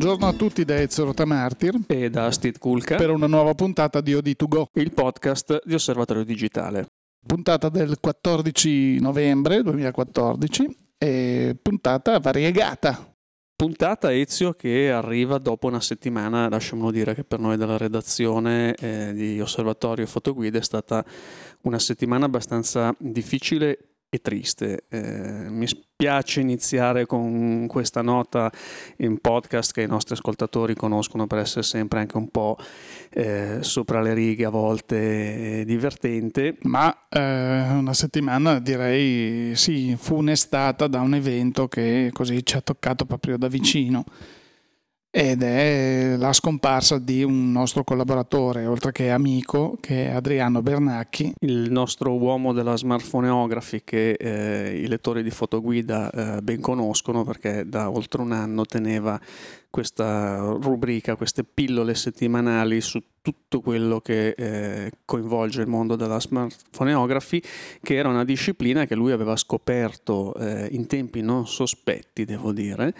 Buongiorno a tutti da Ezio Rotamartir e da Steve Kulka per una nuova puntata di OD2Go, il podcast di Osservatorio Digitale. Puntata del 14 novembre 2014 e puntata variegata. Puntata Ezio che arriva dopo una settimana, lasciamolo dire che per noi della redazione eh, di Osservatorio Fotoguida è stata una settimana abbastanza difficile e triste. Eh, mi spiace iniziare con questa nota in podcast che i nostri ascoltatori conoscono per essere sempre anche un po' eh, sopra le righe, a volte divertente. Ma eh, una settimana direi sì, funestata da un evento che così ci ha toccato proprio da vicino ed è la scomparsa di un nostro collaboratore, oltre che amico, che è Adriano Bernacchi. Il nostro uomo della smartphoneography che eh, i lettori di fotoguida eh, ben conoscono perché da oltre un anno teneva questa rubrica, queste pillole settimanali su tutto quello che eh, coinvolge il mondo della smartphoneography, che era una disciplina che lui aveva scoperto eh, in tempi non sospetti, devo dire,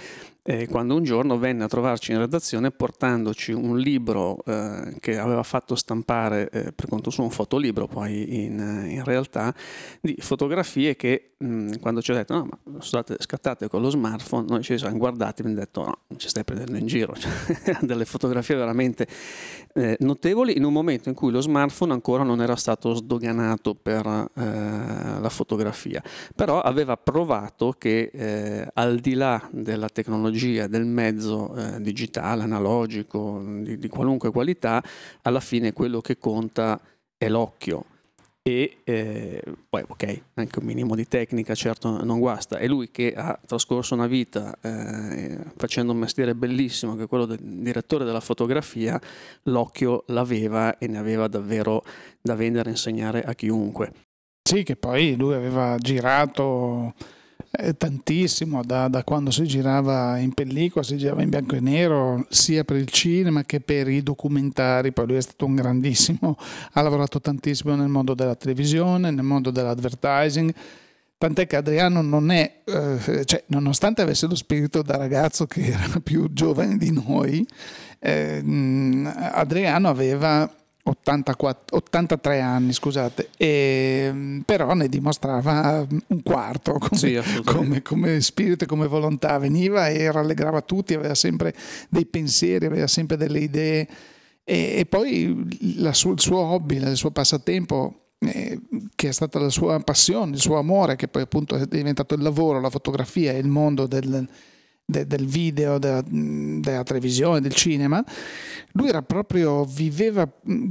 eh, quando un giorno venne a trovarci in redazione portandoci un libro eh, che aveva fatto stampare eh, per conto suo un fotolibro poi in, in realtà di fotografie che mh, mm, quando ci ha detto no ma scusate scattate con lo smartphone noi ci siamo guardati e abbiamo detto no non ci stai prendendo in giro cioè, delle fotografie veramente eh, notevoli in un momento in cui lo smartphone ancora non era stato sdoganato per eh, la fotografia. Però aveva provato che eh, al di là della tecnologia tecnologia, del mezzo eh, digitale, analogico, di, di, qualunque qualità, alla fine quello che conta è l'occhio. E eh, poi, ok, anche un minimo di tecnica certo non guasta. È lui che ha trascorso una vita eh, facendo un mestiere bellissimo, che è quello del direttore della fotografia, l'occhio l'aveva e ne aveva davvero da vendere e insegnare a chiunque. Sì, che poi lui aveva girato eh, tantissimo da, da, quando si girava in pellicola, si girava in bianco e nero, sia per il cinema che per i documentari. Poi lui è stato un grandissimo, ha lavorato tantissimo nel mondo della televisione, nel mondo dell'advertising. Tant'è che Adriano non è, eh, cioè, nonostante avesse lo spirito da ragazzo che era più giovane di noi, eh, Adriano aveva 84, 83 anni, scusate, e, però ne dimostrava un quarto come, sì, come, come, spirito e come volontà. Veniva e rallegrava tutti, aveva sempre dei pensieri, aveva sempre delle idee e, e poi la, il suo hobby, il suo passatempo eh, che è stata la sua passione, il suo amore, che poi appunto è diventato il lavoro, la fotografia e il mondo del, de, del video, della, della, televisione, del cinema, lui era proprio, viveva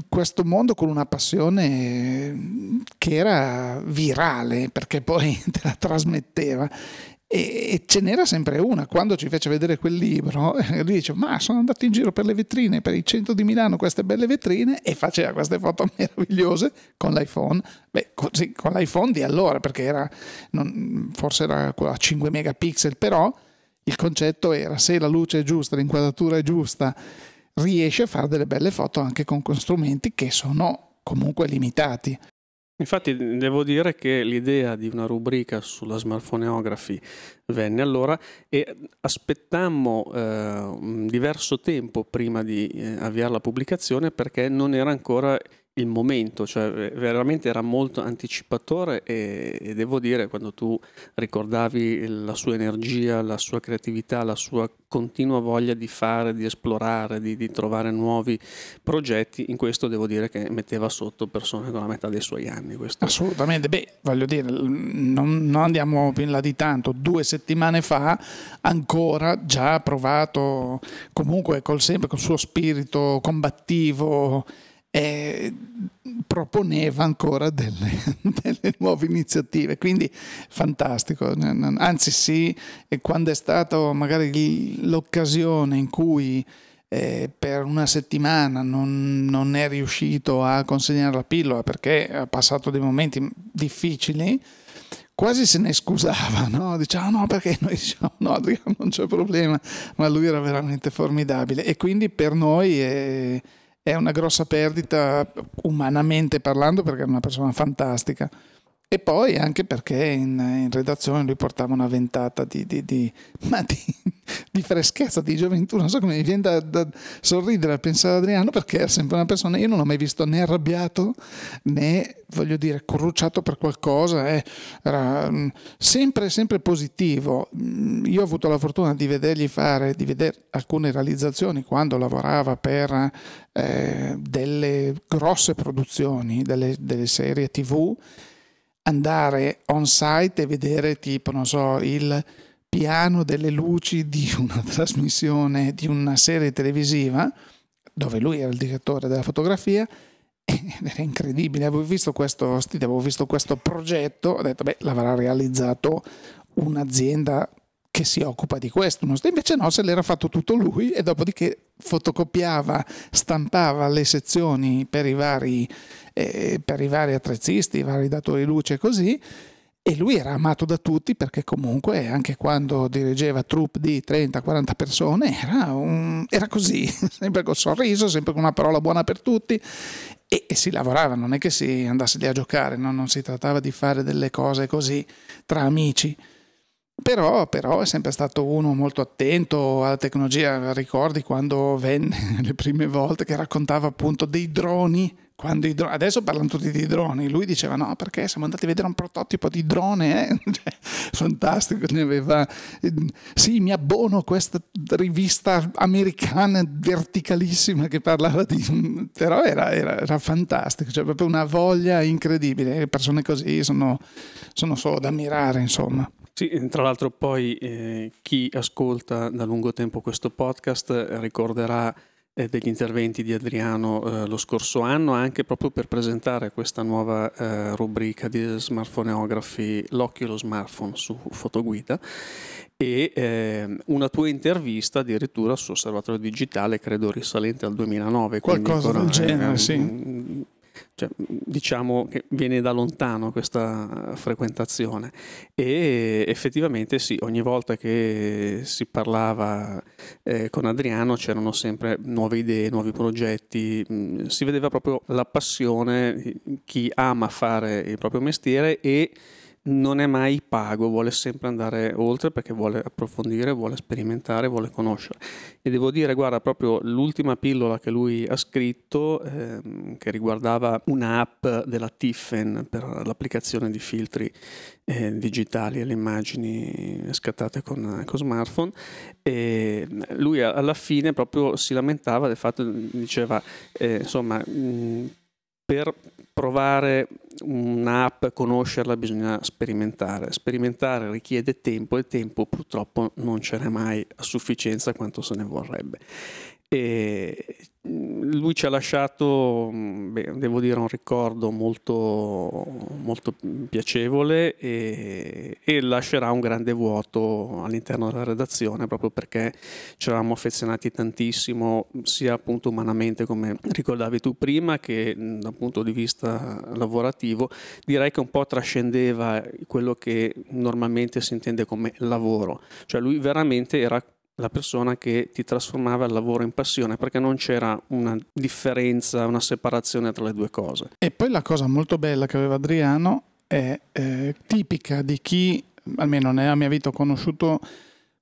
questo mondo con una passione che era virale, perché poi te la trasmetteva. E, ce n'era sempre una. Quando ci fece vedere quel libro, lui dice: Ma sono andato in giro per le vetrine, per il centro di Milano, queste belle vetrine, e faceva queste foto meravigliose con l'iPhone. Beh, così, con l'iPhone di allora, perché era, non, forse era a 5 megapixel, però il concetto era se la luce è giusta, l'inquadratura è giusta, riesce a fare delle belle foto anche con strumenti che sono comunque limitati. Infatti devo dire che l'idea di una rubrica sulla smartphoneography venne allora e aspettammo eh, un diverso tempo prima di eh, avviare la pubblicazione perché non era ancora il momento, cioè veramente era molto anticipatore e, e, devo dire quando tu ricordavi la sua energia, la sua creatività, la sua continua voglia di fare, di esplorare, di, di trovare nuovi progetti, in questo devo dire che metteva sotto persone con la metà dei suoi anni. Questo. Assolutamente, beh voglio dire, non, non andiamo più in là di tanto, due settimane fa ancora già provato comunque col sempre col suo spirito combattivo e proponeva ancora delle, delle, nuove iniziative, quindi fantastico. Anzi sì, quando è stata magari l'occasione in cui eh, per una settimana non, non, è riuscito a consegnare la pillola perché ha passato dei momenti difficili, quasi se ne scusava, no? diceva ah, no perché noi diciamo no non c'è problema, ma lui era veramente formidabile e quindi per noi è è una grossa perdita umanamente parlando perché è una persona fantastica. E poi anche perché in, in, redazione lui portava una ventata di, di, di, di, freschezza, di gioventù. Non so come mi viene da, da, sorridere a pensare ad Adriano perché era sempre una persona, io non l'ho mai visto né arrabbiato né, voglio dire, corrucciato per qualcosa. Eh. Era mm, sempre, sempre positivo. Mm, io ho avuto la fortuna di vedergli fare, di vedere alcune realizzazioni quando lavorava per eh, delle grosse produzioni, delle, delle serie tv andare on site e vedere tipo, non so, il piano delle luci di una trasmissione, di una serie televisiva, dove lui era il direttore della fotografia, era incredibile, avevo visto questo, avevo visto questo progetto, ho detto, beh, l'avrà realizzato un'azienda che si occupa di questo, invece no, se l'era fatto tutto lui e dopodiché fotocopiava, stampava le sezioni per i vari eh, per i vari attrezzisti, i vari datori luce e così. E lui era amato da tutti perché comunque anche quando dirigeva troupe di 30-40 persone era, un, era così, sempre col sorriso, sempre con una parola buona per tutti e, e, si lavorava, non è che si andasse lì a giocare, no? non si trattava di fare delle cose così tra amici. Però, però, è sempre stato uno molto attento alla tecnologia. Ricordi quando venne le prime volte che raccontava appunto dei droni Dro- adesso parlano tutti di droni, lui diceva no perché siamo andati a vedere un prototipo di drone, eh? cioè, fantastico, ne aveva, sì mi abbono a questa rivista americana verticalissima che parlava di, però era, era, era fantastico, cioè proprio una voglia incredibile, persone così sono, sono solo da ammirare insomma. Sì, tra l'altro poi eh, chi ascolta da lungo tempo questo podcast ricorderà degli interventi di Adriano eh, lo scorso anno anche proprio per presentare questa nuova eh, rubrica di smartphoneography L'occhio e lo smartphone su fotoguida. E eh, una tua intervista addirittura su Osservatorio Digitale credo risalente al 2009 qualcosa del genere sì cioè, diciamo che viene da lontano questa frequentazione. E effettivamente sì, ogni volta che si parlava eh, con Adriano c'erano sempre nuove idee, nuovi progetti, mm, si vedeva proprio la passione, chi ama fare il proprio mestiere e non è mai pago, vuole sempre andare oltre perché vuole approfondire, vuole sperimentare, vuole conoscere. E devo dire, guarda, proprio l'ultima pillola che lui ha scritto, ehm, che riguardava un'app della Tiffen per l'applicazione di filtri eh, digitali alle immagini scattate con, con smartphone, e lui alla fine proprio si lamentava del fatto, diceva, eh, insomma, mh, per provare un'app, conoscerla, bisogna sperimentare. Sperimentare richiede tempo e tempo purtroppo non ce n'è mai a sufficienza quanto se ne vorrebbe. E lui ci ha lasciato, beh, devo dire, un ricordo molto, molto piacevole e, e, lascerà un grande vuoto all'interno della redazione proprio perché ci eravamo affezionati tantissimo, sia appunto umanamente come ricordavi tu prima che dal punto di vista lavorativo. Direi che un po' trascendeva quello che normalmente si intende come lavoro, cioè lui veramente era la persona che ti trasformava il lavoro in passione perché non c'era una differenza, una separazione tra le due cose. E poi la cosa molto bella che aveva Adriano è eh, tipica di chi, almeno nella mia vita ho conosciuto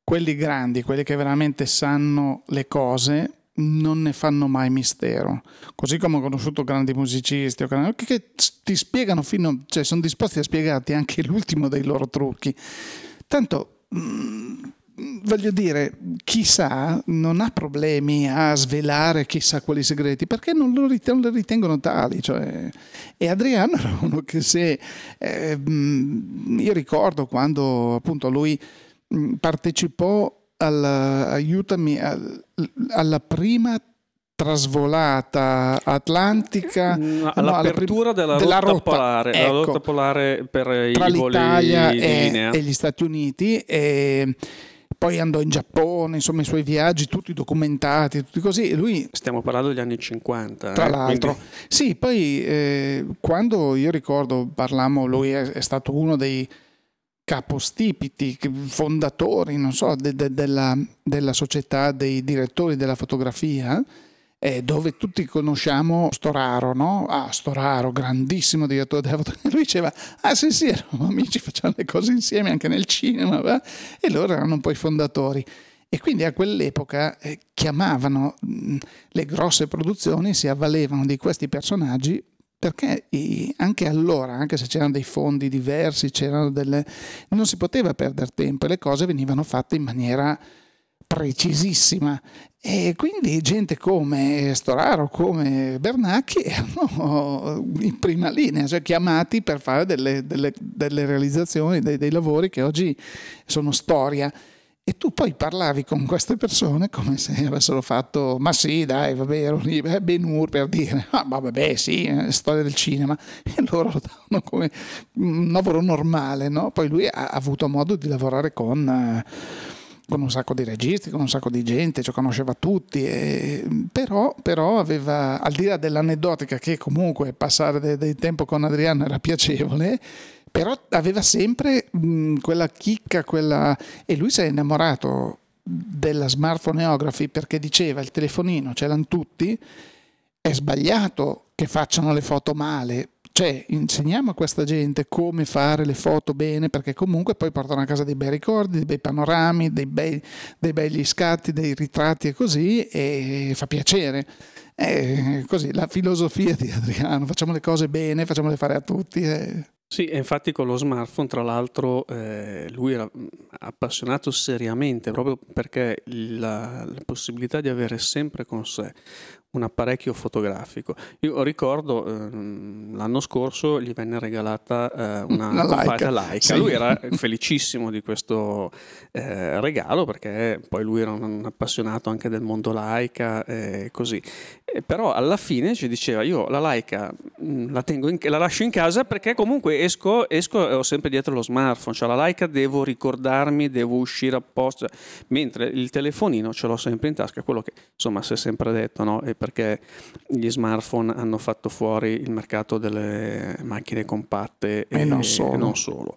quelli grandi, quelli che veramente sanno le cose, non ne fanno mai mistero. Così come ho conosciuto grandi musicisti che ti spiegano fino, cioè sono disposti a spiegarti anche l'ultimo dei loro trucchi. Tanto mm, voglio dire, chissà, non ha problemi a svelare chissà quali segreti perché non lo ritengono, tali. Cioè, e Adriano era uno che se eh, io ricordo quando appunto lui partecipò alla, aiutami, alla prima trasvolata atlantica no, all'apertura no, della, della, rotta, rotta polare, ecco, rotta polare per tra i l'Italia e, e, gli Stati Uniti e poi andò in Giappone, insomma i suoi viaggi tutti documentati, tutti così. Lui, Stiamo parlando degli anni 50. Tra eh, l'altro. Quindi... Sì, poi eh, quando io ricordo parlammo, lui è, è, stato uno dei capostipiti, fondatori, non so, de, de, della, della società dei direttori della fotografia eh, dove tutti conosciamo Storaro, no? Ah, Storaro, grandissimo direttore della fotografia. Lui diceva, ah sì sì, eravamo amici, facciamo le cose insieme anche nel cinema, va? e loro erano poi fondatori. E quindi a quell'epoca eh, chiamavano mh, le grosse produzioni, si avvalevano di questi personaggi perché anche allora, anche se c'erano dei fondi diversi, delle... non si poteva perdere tempo e le cose venivano fatte in maniera precisissima e quindi gente come Storaro, come Bernacchi erano in prima linea, cioè chiamati per fare delle, delle, delle realizzazioni, dei, dei lavori che oggi sono storia. E tu poi parlavi con queste persone come se avessero fatto, ma sì, dai, vabbè, ero lì, eh, Ben Hur per dire, ah, ma vabbè, sì, eh, storia del cinema. E loro lo davano come un lavoro normale, no? Poi lui ha avuto modo di lavorare con... Eh, con un sacco di registi, con un sacco di gente, cioè conosceva tutti, e, però, però, aveva, al di là dell'aneddotica che comunque passare del de tempo con Adriano era piacevole, però aveva sempre mh, quella chicca, quella... e lui si è innamorato della smartphoneography perché diceva il telefonino ce l'hanno tutti, è sbagliato che facciano le foto male, cioè, insegniamo a questa gente come fare le foto bene, perché comunque poi portano a casa dei bei ricordi, dei bei panorami, dei, bei, dei begli scatti, dei ritratti e così, e fa piacere. È così, la filosofia di Adriano, facciamo le cose bene, facciamole fare a tutti. E... Sì, e infatti con lo smartphone, tra l'altro, eh, lui era appassionato seriamente proprio perché la, la, possibilità di avere sempre con sé un apparecchio fotografico. Io ricordo ehm, l'anno scorso gli venne regalata eh, una, una Leica. Leica. Sì. Lui era felicissimo di questo eh, regalo perché poi lui era un appassionato anche del mondo Leica e così. E però alla fine ci diceva io la Leica la, in, la, lascio in casa perché comunque esco, esco e ho sempre dietro lo smartphone, cioè la Leica devo ricordarmi, devo uscire apposta, mentre il telefonino ce l'ho sempre in tasca, quello che insomma si è sempre detto, no? E perché gli smartphone hanno fatto fuori il mercato delle macchine compatte e, e non solo. E non solo.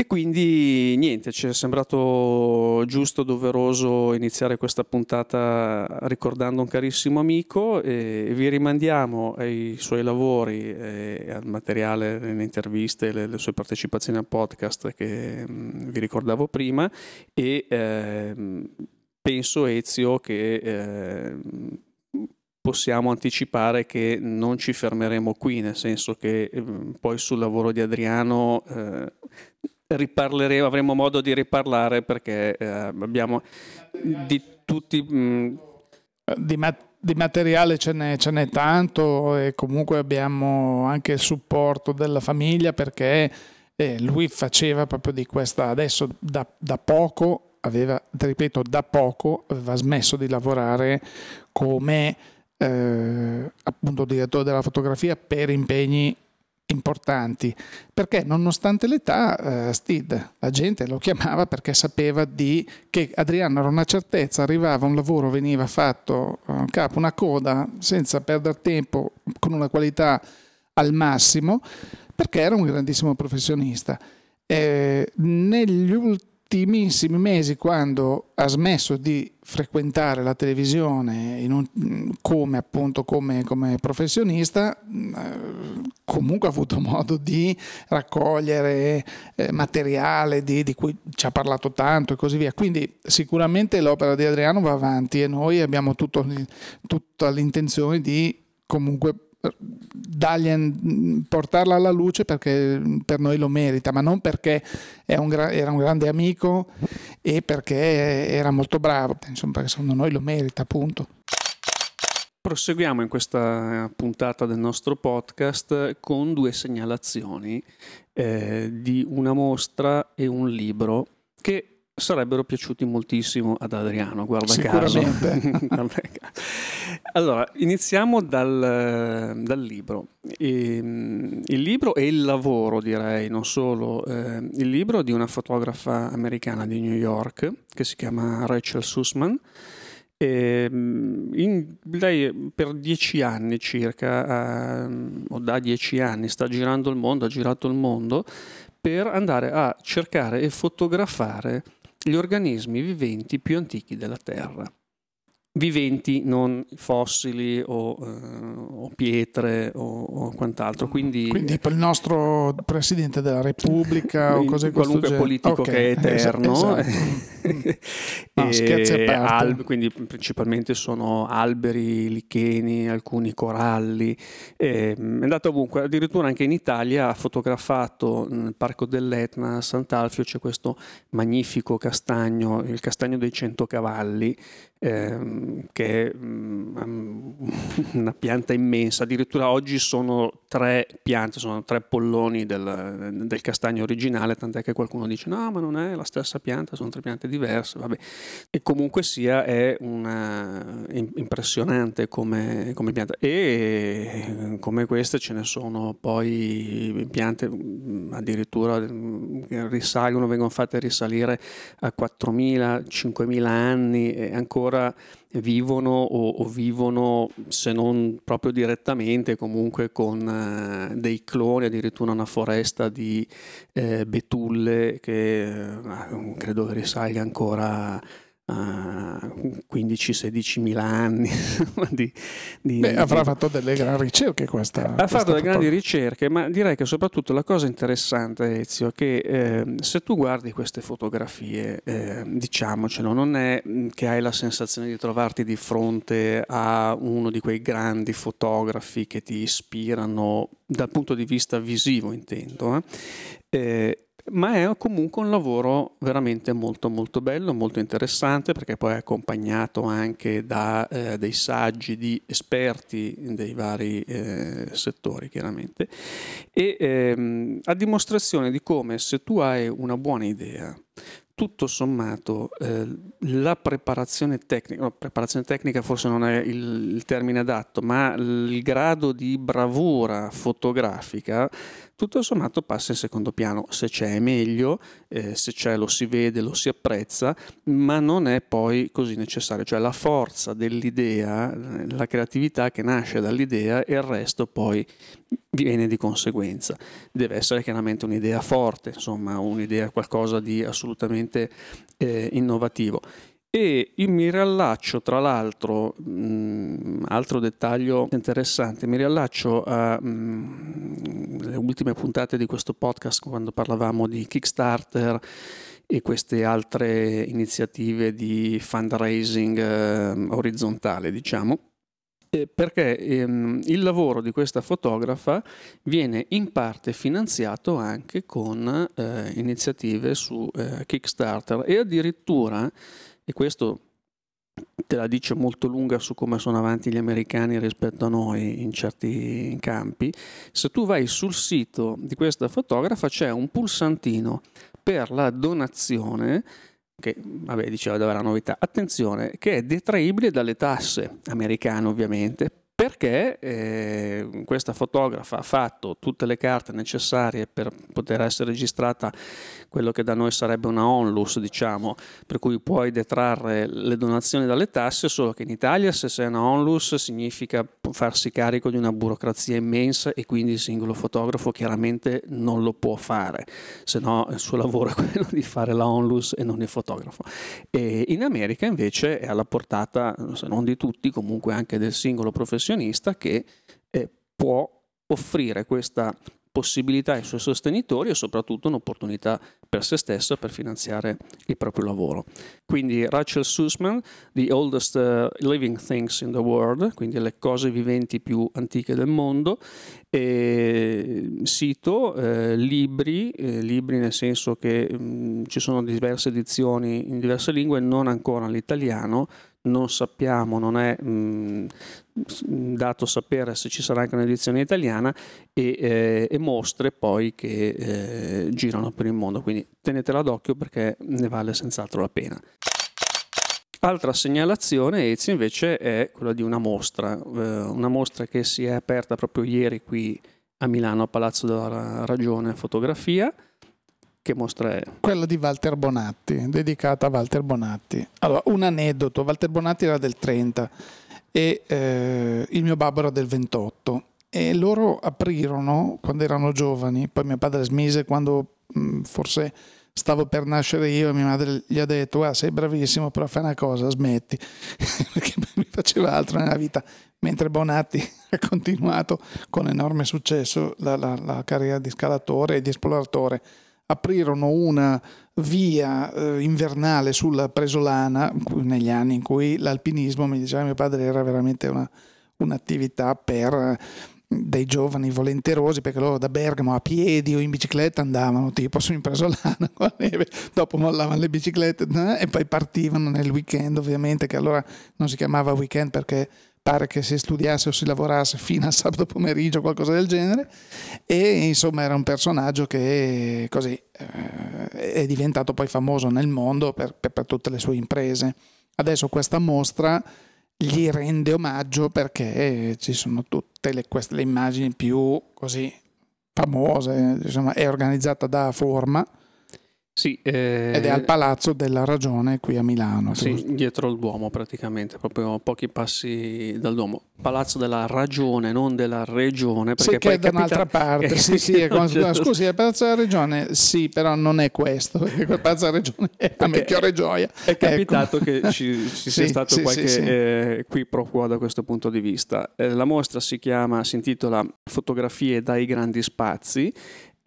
E quindi niente, ci è sembrato giusto, doveroso iniziare questa puntata ricordando un carissimo amico e vi rimandiamo ai suoi lavori, al materiale, le interviste, le, le sue partecipazioni al podcast che mh, mm, vi ricordavo prima e eh, penso Ezio che eh, possiamo anticipare che non ci fermeremo qui, nel senso che eh, poi sul lavoro di Adriano eh, riparleremo, avremo modo di riparlare perché eh, abbiamo di tutti... Mh, mm, di, mat- di, materiale ce n'è, ce n'è tanto e comunque abbiamo anche il supporto della famiglia perché eh, lui faceva proprio di questa adesso da, da poco aveva, ripeto, da poco aveva smesso di lavorare come eh, appunto direttore della fotografia per impegni importanti. Perché nonostante l'età eh, Steve la gente lo chiamava perché sapeva di, che Adriano era una certezza arrivava un lavoro veniva fatto eh, capo una coda senza perdere tempo con una qualità al massimo perché era un grandissimo professionista. Eh, negli ultimi ultimissimi mesi quando ha smesso di frequentare la televisione un, come appunto come, come professionista eh, comunque ha avuto modo di raccogliere eh, materiale di, di, cui ci ha parlato tanto e così via. Quindi sicuramente l'opera di Adriano va avanti e noi abbiamo tutto, tutta l'intenzione di comunque dargli, portarla alla luce perché per noi lo merita, ma non perché un era un grande amico e perché era molto bravo, insomma, perché secondo noi lo merita, appunto. Proseguiamo in questa puntata del nostro podcast con due segnalazioni eh, di una mostra e un libro che sarebbero piaciuti moltissimo ad Adriano, guarda caso. allora, iniziamo dal, dal libro. E, ehm, il libro e il lavoro, direi, non solo. Eh, il libro di una fotografa americana di New York che si chiama Rachel Sussman. E ehm, in, lei per dieci anni circa, eh, o da dieci anni, sta girando il mondo, ha girato il mondo per andare a cercare e fotografare gli organismi viventi più antichi della Terra. Viventi, non fossili o, uh, o pietre o, o, quant'altro. Quindi, Quindi il nostro Presidente della Repubblica o cose Qualunque politico okay. che è eterno. Esatto. no, scherzi a parte. Al, quindi principalmente sono alberi, licheni, alcuni coralli. è andato ovunque, addirittura anche in Italia ha fotografato nel Parco dell'Etna a Sant'Alfio c'è questo magnifico castagno, il castagno dei cento cavalli, ehm, che è um, una pianta immensa, addirittura oggi sono tre piante, sono tre polloni del, del, castagno originale, tant'è che qualcuno dice no ma non è la stessa pianta, sono tre piante diverse, vabbè. E comunque sia è una, impressionante come, come pianta. E come queste ce ne sono poi piante addirittura che risalgono, vengono fatte risalire a 4.000, 5.000 anni e ancora vivono o, o, vivono, se non proprio direttamente, comunque con eh, dei cloni, addirittura una foresta di eh, betulle che eh, credo risalga ancora a 15-16 mila anni. di, di, Beh, avrà fatto delle grandi ricerche questa. Ha questa fatto delle grandi ricerche, ma direi che soprattutto la cosa interessante, Ezio, è che eh, se tu guardi queste fotografie, eh, diciamocelo, non è mm, che hai la sensazione di trovarti di fronte a uno di quei grandi fotografi che ti ispirano dal punto di vista visivo, intendo. Eh? Ma è comunque un lavoro veramente molto molto bello, molto interessante perché poi è accompagnato anche da eh, dei saggi di esperti dei vari eh, settori chiaramente. E ehm, a dimostrazione di come se tu hai una buona idea tutto sommato eh, la preparazione tecnica, no, preparazione tecnica forse non è il, il termine adatto, ma il grado di bravura fotografica tutto sommato passa in secondo piano, se c'è è meglio, eh, se c'è lo si vede, lo si apprezza, ma non è poi così necessario, cioè la forza dell'idea, la creatività che nasce dall'idea e il resto poi viene di conseguenza. Deve essere chiaramente un'idea forte, insomma un'idea, qualcosa di assolutamente eh, innovativo. E io mi riallaccio, tra l'altro, mh, mm, altro dettaglio interessante, mi riallaccio alle mm, ultime puntate di questo podcast quando parlavamo di Kickstarter e queste altre iniziative di fundraising eh, orizzontale, diciamo. Eh, perché ehm, il lavoro di questa fotografa viene in parte finanziato anche con eh, iniziative su eh, Kickstarter e addirittura e questo te la dice molto lunga su come sono avanti gli americani rispetto a noi in certi campi. Se tu vai sul sito di questa fotografa c'è un pulsantino per la donazione che vabbè diceva dove la novità, attenzione, che è detraibile dalle tasse. Americane ovviamente, perché eh, questa fotografa ha fatto tutte le carte necessarie per poter essere registrata quello che da noi sarebbe una onlus, diciamo, per cui puoi detrarre le donazioni dalle tasse, solo che in Italia se sei una onlus significa farsi carico di una burocrazia immensa e quindi il singolo fotografo chiaramente non lo può fare, se no il suo lavoro è quello di fare la onlus e non il fotografo. E in America invece è alla portata, se non di tutti, comunque anche del singolo professionista professionista che eh, può offrire questa possibilità ai suoi sostenitori e soprattutto un'opportunità per se stesso per finanziare il proprio lavoro. Quindi Rachel Sussman, The Oldest uh, Living Things in the World, quindi le cose viventi più antiche del mondo, sito, eh, libri, eh, libri nel senso che mh, mm, ci sono diverse edizioni in diverse lingue, non ancora l'italiano, non sappiamo, non è mh, mm, dato sapere se ci sarà anche un'edizione italiana e, eh, e mostre poi che eh, girano per il mondo, quindi tenetela d'occhio perché ne vale senz'altro la pena. Altra segnalazione Ezio invece è quella di una mostra, eh, una mostra che si è aperta proprio ieri qui a Milano a Palazzo della Ragione Fotografia che mostra è? Quella di Walter Bonatti, dedicata a Walter Bonatti. Allora, un aneddoto, Walter Bonatti era del 30 e eh, il mio babbo era del 28 e loro aprirono quando erano giovani, poi mio padre smise quando mh, forse stavo per nascere io e mia madre gli ha detto ah, sei bravissimo però fai una cosa smetti. Perché mi faceva altro nella vita. Mentre Bonatti ha continuato con enorme successo la, la, la carriera di scalatore e di esploratore aprirono una via eh, invernale sulla Presolana negli anni in cui l'alpinismo, mi diceva mio padre, era veramente una, un'attività per eh, dei giovani volenterosi perché loro da Bergamo a piedi o in bicicletta andavano tipo su in Presolana con la neve, dopo mollavano le biciclette eh, e poi partivano nel weekend ovviamente che allora non si chiamava weekend perché pare che si studiasse o si lavorasse fino a sabato pomeriggio, qualcosa del genere, e insomma era un personaggio che così eh, è diventato poi famoso nel mondo per, per, per tutte le sue imprese. Adesso questa mostra gli rende omaggio perché ci sono tutte le, queste, le immagini più così famose, insomma è organizzata da Forma sì, eh, Ed è al Palazzo della Ragione qui a Milano. Sì, dietro il Duomo praticamente, proprio pochi passi dal Duomo. Palazzo della Ragione, non della Regione. Perché sì, poi che è da un'altra parte. sì, sì, è con, scusi, il Palazzo della Regione, sì, però non è questo, quel Palazzo della Regione è a Melchiorre Gioia. È capitato ecco. che ci, ci sia sì, stato sì, qualche sì, eh, qui pro quo da questo punto di vista. Eh, la mostra si chiama, si intitola Fotografie dai grandi spazi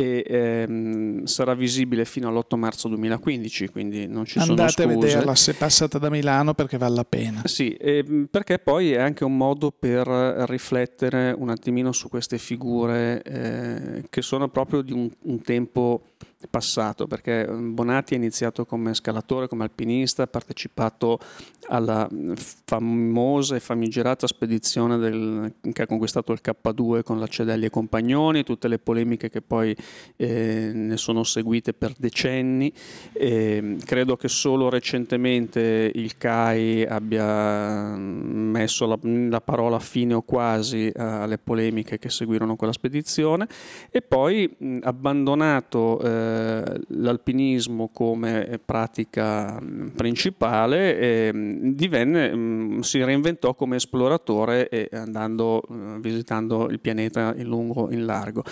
e ehm, sarà visibile fino all'8 marzo 2015, quindi non ci Andate sono scuse. Andate a vederla se passate da Milano perché vale la pena. Sì, ehm, perché poi è anche un modo per riflettere un attimino su queste figure eh, che sono proprio di un, un tempo passato, perché mm, Bonatti ha iniziato come scalatore, come alpinista, ha partecipato alla mm, famosa e famigerata spedizione del, che ha conquistato il K2 con la Cedelli e Compagnoni, tutte le polemiche che poi eh, ne sono seguite per decenni. E credo che solo recentemente il CAI abbia mm, messo la, la parola fine o quasi alle polemiche che seguirono quella spedizione e poi mh, abbandonato eh, eh, l'alpinismo come pratica mm, principale e mm, divenne, mm, si reinventò come esploratore e andando, eh, visitando il pianeta in lungo e in largo.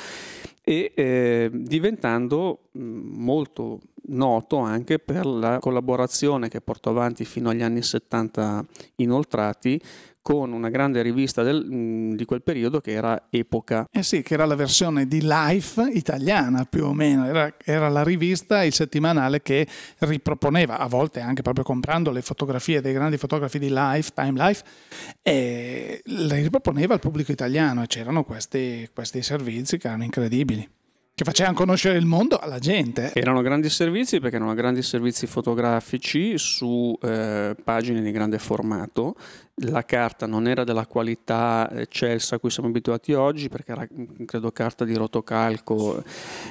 E eh, diventando molto noto anche per la collaborazione che portò avanti fino agli anni 70 inoltrati con una grande rivista del, di quel periodo che era Epoca. Eh sì, che era la versione di Life italiana più o meno, era, era la rivista, il settimanale che riproponeva, a volte anche proprio comprando le fotografie dei grandi fotografi di Life, Time Life, e le riproponeva al pubblico italiano. E c'erano questi, questi servizi che erano incredibili che facevano conoscere il mondo alla gente. Erano grandi servizi perché erano grandi servizi fotografici su eh, pagine di grande formato. La carta non era della qualità eccelsa a cui siamo abituati oggi perché era credo carta di rotocalco,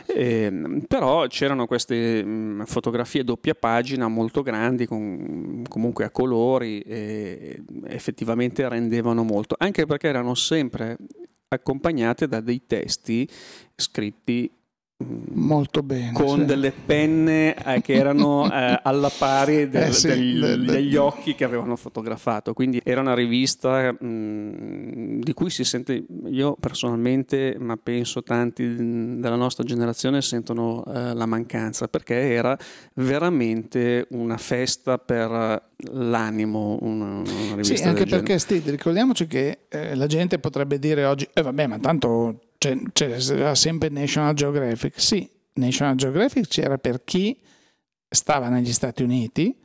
eh, però c'erano queste mh, mm, fotografie doppia pagina molto grandi, con, comunque a colori e effettivamente rendevano molto, anche perché erano sempre accompagnate da dei testi scritti Molto bene. Con sì. delle penne eh, che erano eh, alla pari del, eh sì, del, del, degli occhi che avevano fotografato. Quindi era una rivista mh, mm, di cui si sente, io personalmente, ma penso tanti della nostra generazione sentono eh, la mancanza, perché era veramente una festa per l'animo. Una, una sì, anche perché Steve, ricordiamoci che eh, la gente potrebbe dire oggi, eh vabbè, ma tanto c'era sempre National Geographic. Sì, National Geographic c'era per chi stava negli Stati Uniti,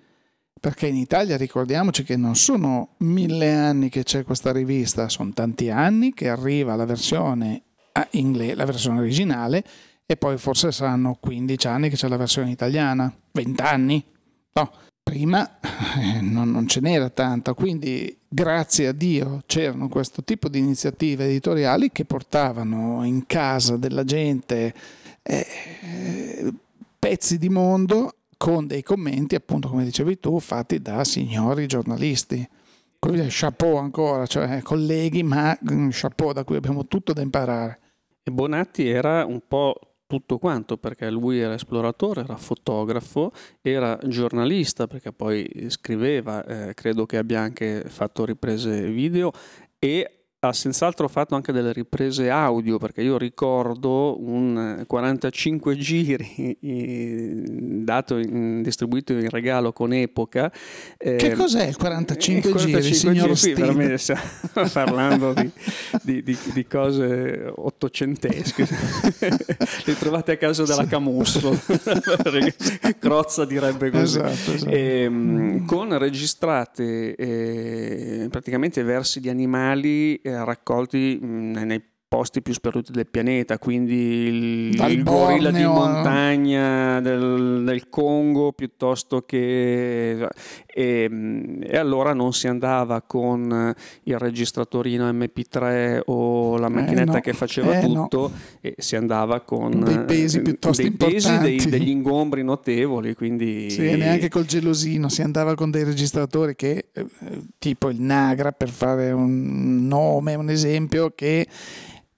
perché in Italia ricordiamoci che non sono mille anni che c'è questa rivista, sono tanti anni che arriva la versione inglese, la versione originale, e poi forse saranno 15 anni che c'è la versione italiana, 20 anni. No, prima eh, non, non, ce n'era tanta, quindi grazie a Dio c'erano questo tipo di iniziative editoriali che portavano in casa della gente eh, pezzi di mondo con dei commenti, appunto come dicevi tu, fatti da signori giornalisti. Quindi chapeau ancora, cioè colleghi, ma mm, chapeau da cui abbiamo tutto da imparare. E Bonatti era un po' tutto quanto perché lui era esploratore, era fotografo, era giornalista perché poi scriveva, eh, credo che abbia anche fatto riprese video e ha senz'altro fatto anche delle riprese audio perché io ricordo un 45 giri dato in, distribuito in regalo con Epoca. Eh, che cos'è il 45, il 45 giri, signor giri, veramente stiamo parlando di, di, di, di, cose ottocentesche. Li trovate a casa della sì. Camusso, Crozza direbbe così. Esatto, esatto. E, ehm, con registrate eh, praticamente versi di animali eh, raccolti nei posti più sperduti del pianeta, quindi il, il gorilla di montagna del, del, Congo piuttosto che... E, e, allora non si andava con il registratorino MP3 o la eh, macchinetta eh no, che faceva eh tutto, no. e si andava con dei pesi piuttosto dei pesi, dei, degli ingombri notevoli. Quindi... Sì, e neanche col gelosino, si andava con dei registratori che, eh, tipo il Nagra, per fare un nome, un esempio, che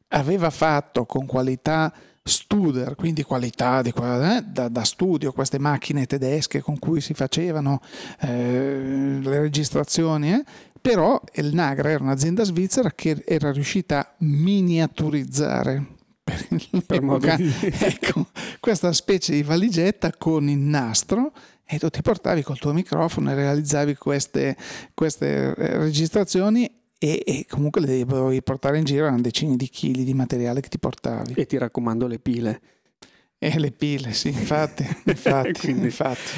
aveva fatto con qualità Studer, quindi qualità di, eh, da, da, studio, queste macchine tedesche con cui si facevano eh, le registrazioni, eh? però il Nagra era un'azienda svizzera che era riuscita a miniaturizzare per, per ecco, questa specie di valigetta con il nastro e tu ti portavi col tuo microfono e realizzavi queste, queste eh, registrazioni e, e, comunque le devi portare in giro erano decine di chili di materiale che ti portavi. E ti raccomando le pile. E le pile, sì, infatti. infatti, quindi, infatti.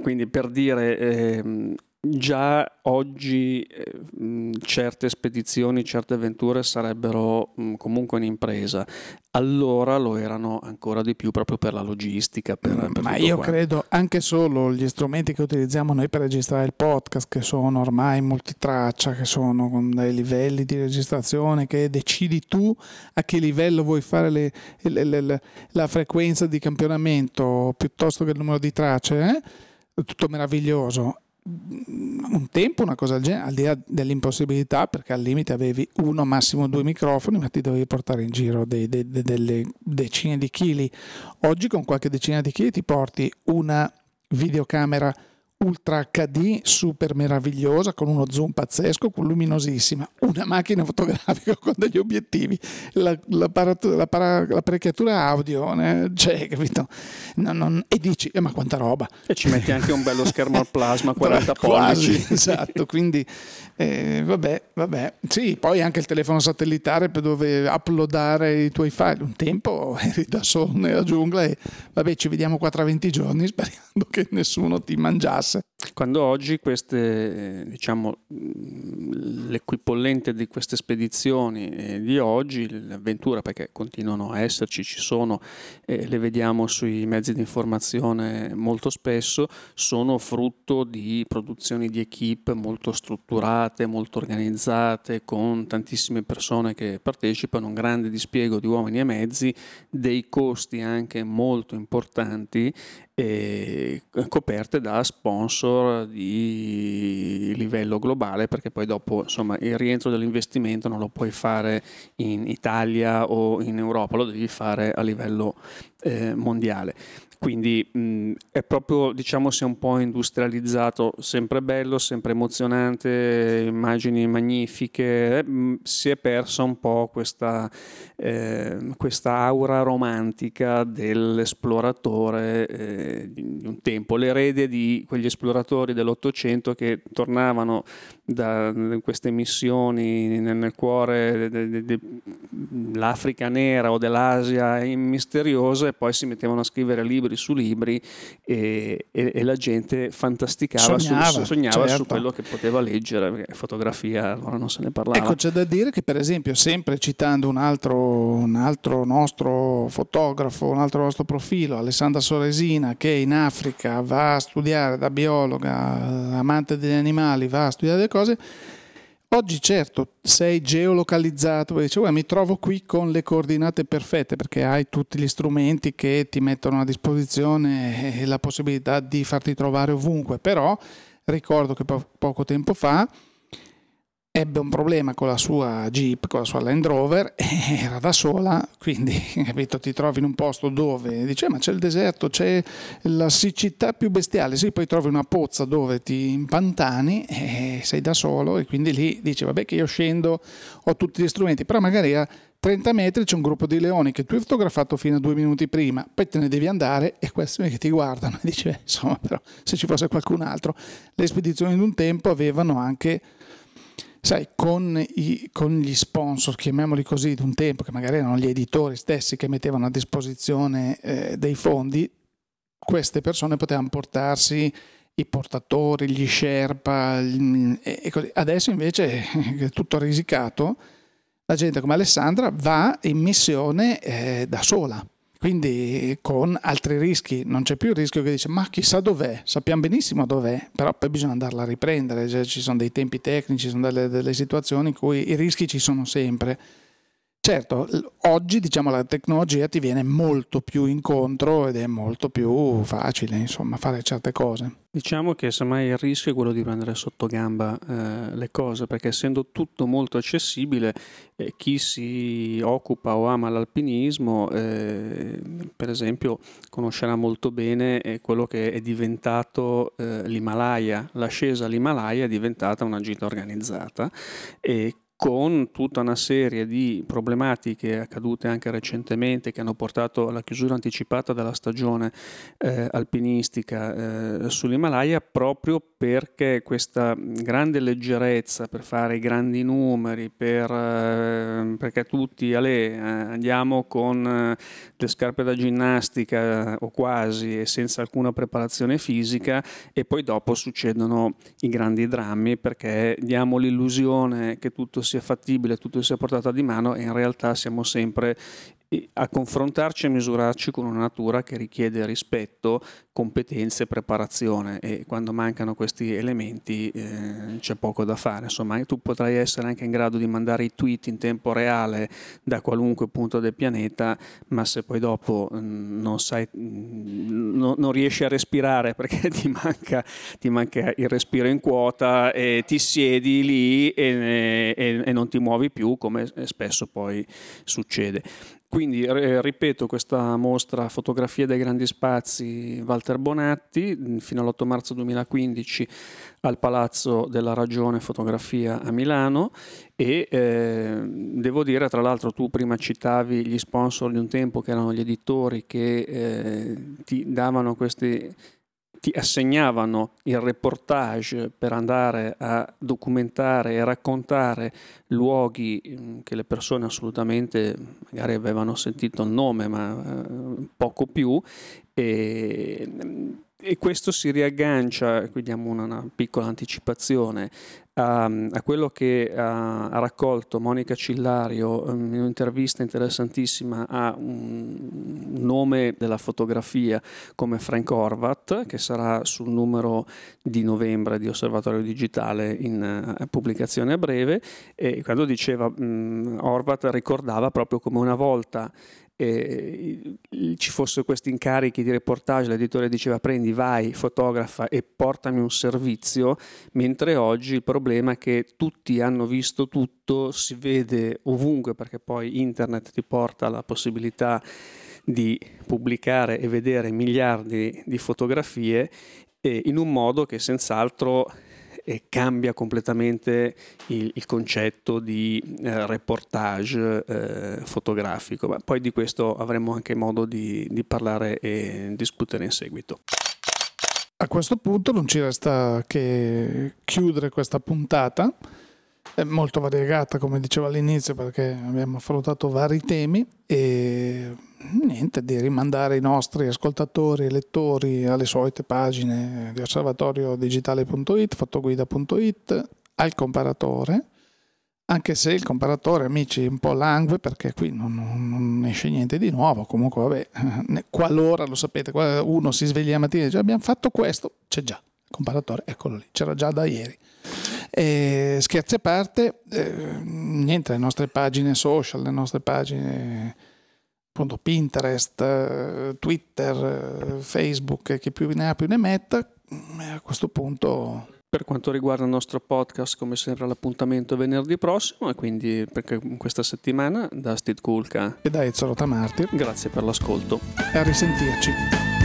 quindi per dire, eh, già oggi eh, certe spedizioni, certe avventure sarebbero mh, comunque un'impresa. Allora lo erano ancora di più proprio per la logistica. Per, per Ma io qua. credo anche solo gli strumenti che utilizziamo noi per registrare il podcast, che sono ormai multitraccia, che sono con dei livelli di registrazione, che decidi tu a che livello vuoi fare le, le, le, la frequenza di campionamento piuttosto che il numero di tracce. Eh? tutto meraviglioso un tempo una cosa del genere, al di là dell'impossibilità, perché al limite avevi uno, massimo due microfoni, ma ti dovevi portare in giro dei, dei, dei, delle decine di chili. Oggi con qualche decina di chili ti porti una videocamera Ultra HD super meravigliosa con uno zoom pazzesco, con luminosissima, una macchina fotografica con degli obiettivi, la, l'apparecchiatura audio, eh, cioè, capito? Non, non, e dici, eh, ma quanta roba! E ci metti anche un bello schermo al plasma, 40 pollici. esatto, quindi eh, vabbè, vabbè. Sì, poi anche il telefono satellitare per dove uploadare i tuoi file. Un tempo eri da solo nella giungla e vabbè, ci vediamo qua tra 20 giorni sperando che nessuno ti mangiasse classe. Quando oggi queste, diciamo, l'equipollente di queste spedizioni di oggi, l'avventura, perché continuano a esserci, ci sono, eh, le vediamo sui mezzi di informazione molto spesso, sono frutto di produzioni di equip molto strutturate, molto organizzate, con tantissime persone che partecipano, un grande dispiego di uomini e mezzi, dei costi anche molto importanti coperte da sponsor di livello globale perché poi dopo insomma il rientro dell'investimento non lo puoi fare in Italia o in Europa lo devi fare a livello eh, mondiale quindi mh, è proprio, diciamo, si è un po' industrializzato, sempre bello, sempre emozionante, immagini magnifiche, mh, si è persa un po' questa, eh, questa aura romantica dell'esploratore eh, di un tempo, l'erede di quegli esploratori dell'Ottocento che tornavano da queste missioni nel, cuore dell'Africa nera o dell'Asia misteriosa e poi si mettevano a scrivere libri su libri e, e, e la gente fantasticava, sognava, su, sognava certo. su quello che poteva leggere, perché fotografia allora non se ne parlava. Ecco, c'è da dire che per esempio, sempre citando un altro, un altro nostro fotografo, un altro nostro profilo, Alessandra Soresina, che in Africa va a studiare da biologa, amante degli animali, va a studiare cose, Oggi certo sei geolocalizzato, dici, mi trovo qui con le coordinate perfette perché hai tutti gli strumenti che ti mettono a disposizione e la possibilità di farti trovare ovunque, però ricordo che po- poco tempo fa ebbe un problema con la sua Jeep, con la sua Land Rover, era da sola, quindi capito, ti trovi in un posto dove dice ma c'è il deserto, c'è la siccità più bestiale, sì, poi trovi una pozza dove ti impantani e sei da solo e quindi lì dice vabbè che io scendo, ho tutti gli strumenti, però magari a 30 metri c'è un gruppo di leoni che tu hai fotografato fino a due minuti prima, poi te ne devi andare e questi che ti guardano e dice insomma però se ci fosse qualcun altro, le spedizioni di un tempo avevano anche sai, con, i, con, gli sponsor, chiamiamoli così, di un tempo, che magari erano gli editori stessi che mettevano a disposizione eh, dei fondi, queste persone potevano portarsi i portatori, gli Sherpa, gli, e così. Adesso invece è tutto risicato, la gente come Alessandra va in missione eh, da sola quindi con altri rischi, non c'è più il rischio che dice ma chissà dov'è, sappiamo benissimo dov'è, però poi bisogna andarla a riprendere, cioè, ci sono dei tempi tecnici, ci sono delle, delle situazioni in cui i rischi ci sono sempre. Certo, oggi diciamo la tecnologia ti viene molto più incontro ed è molto più facile insomma fare certe cose. Diciamo che semmai il rischio è quello di prendere sotto gamba eh, le cose perché essendo tutto molto accessibile eh, chi si occupa o ama l'alpinismo eh, per esempio conoscerà molto bene eh, quello che è diventato eh, l'Himalaya, l'ascesa all'Himalaya è diventata una gita organizzata e con tutta una serie di problematiche accadute anche recentemente che hanno portato alla chiusura anticipata della stagione eh, alpinistica eh, sull'Himalaya proprio perché questa grande leggerezza per fare i grandi numeri, per, eh, perché tutti ale, eh, andiamo con eh, le scarpe da ginnastica o quasi e senza alcuna preparazione fisica e poi dopo succedono i grandi drammi perché diamo l'illusione che tutto sia fattibile, tutto sia portato di mano e in realtà siamo sempre a confrontarci e misurarci con una natura che richiede rispetto, competenze, preparazione e quando mancano questi elementi eh, c'è poco da fare. Insomma, tu potrai essere anche in grado di mandare i tweet in tempo reale da qualunque punto del pianeta, ma se poi dopo mm, non, sai, mm, no, non riesci a respirare perché ti manca, ti manca, il respiro in quota e ti siedi lì e, e, e non ti muovi più come spesso poi succede. Quindi ripeto questa mostra Fotografie dei grandi spazi Walter Bonatti fino all'8 marzo 2015 al Palazzo della Ragione Fotografia a Milano. E eh, devo dire tra l'altro tu prima citavi gli sponsor di un tempo che erano gli editori che eh, ti davano questi ti assegnavano il reportage per andare a documentare e raccontare luoghi mm, che le persone assolutamente magari avevano sentito il nome ma eh, poco più e, e questo si riaggancia, qui diamo una, una piccola anticipazione, a, a quello che ha, ha, raccolto Monica Cillario um, in un'intervista interessantissima a un nome della fotografia come Frank Horvat, che sarà sul numero di novembre di Osservatorio Digitale in uh, pubblicazione a breve, e quando diceva um, Horvat ricordava proprio come una volta eh, ci fossero questi incarichi di reportage, l'editore diceva prendi, vai, fotografa e portami un servizio, mentre oggi il problema è che tutti hanno visto tutto, si vede ovunque perché poi internet ti porta la possibilità di pubblicare e vedere miliardi di fotografie in un modo che senz'altro e cambia completamente il, il concetto di eh, reportage eh, fotografico. Ma poi di questo avremo anche modo di, di parlare e discutere in seguito. A questo punto non ci resta che chiudere questa puntata è molto variegata, come dicevo all'inizio, perché abbiamo affrontato vari temi e niente, di rimandare i nostri ascoltatori e lettori alle solite pagine di osservatoriodigitale.it, fotoguida.it, al comparatore, anche se il comparatore, amici, è un po' langue perché qui non, non, esce niente di nuovo, comunque vabbè, qualora lo sapete, uno si sveglia la mattina e dice abbiamo fatto questo, c'è già, il comparatore, eccolo lì, c'era già da ieri. E scherzi a parte, eh, niente, le nostre pagine social, le nostre pagine appunto Pinterest, eh, Twitter, eh, Facebook, chi più ne ha più ne metta, a questo punto Per quanto riguarda il nostro podcast, come sempre l'appuntamento è venerdì prossimo e quindi perché questa settimana da Steve Kulka e da Ezzolota Martir. Grazie per l'ascolto. E a risentirci.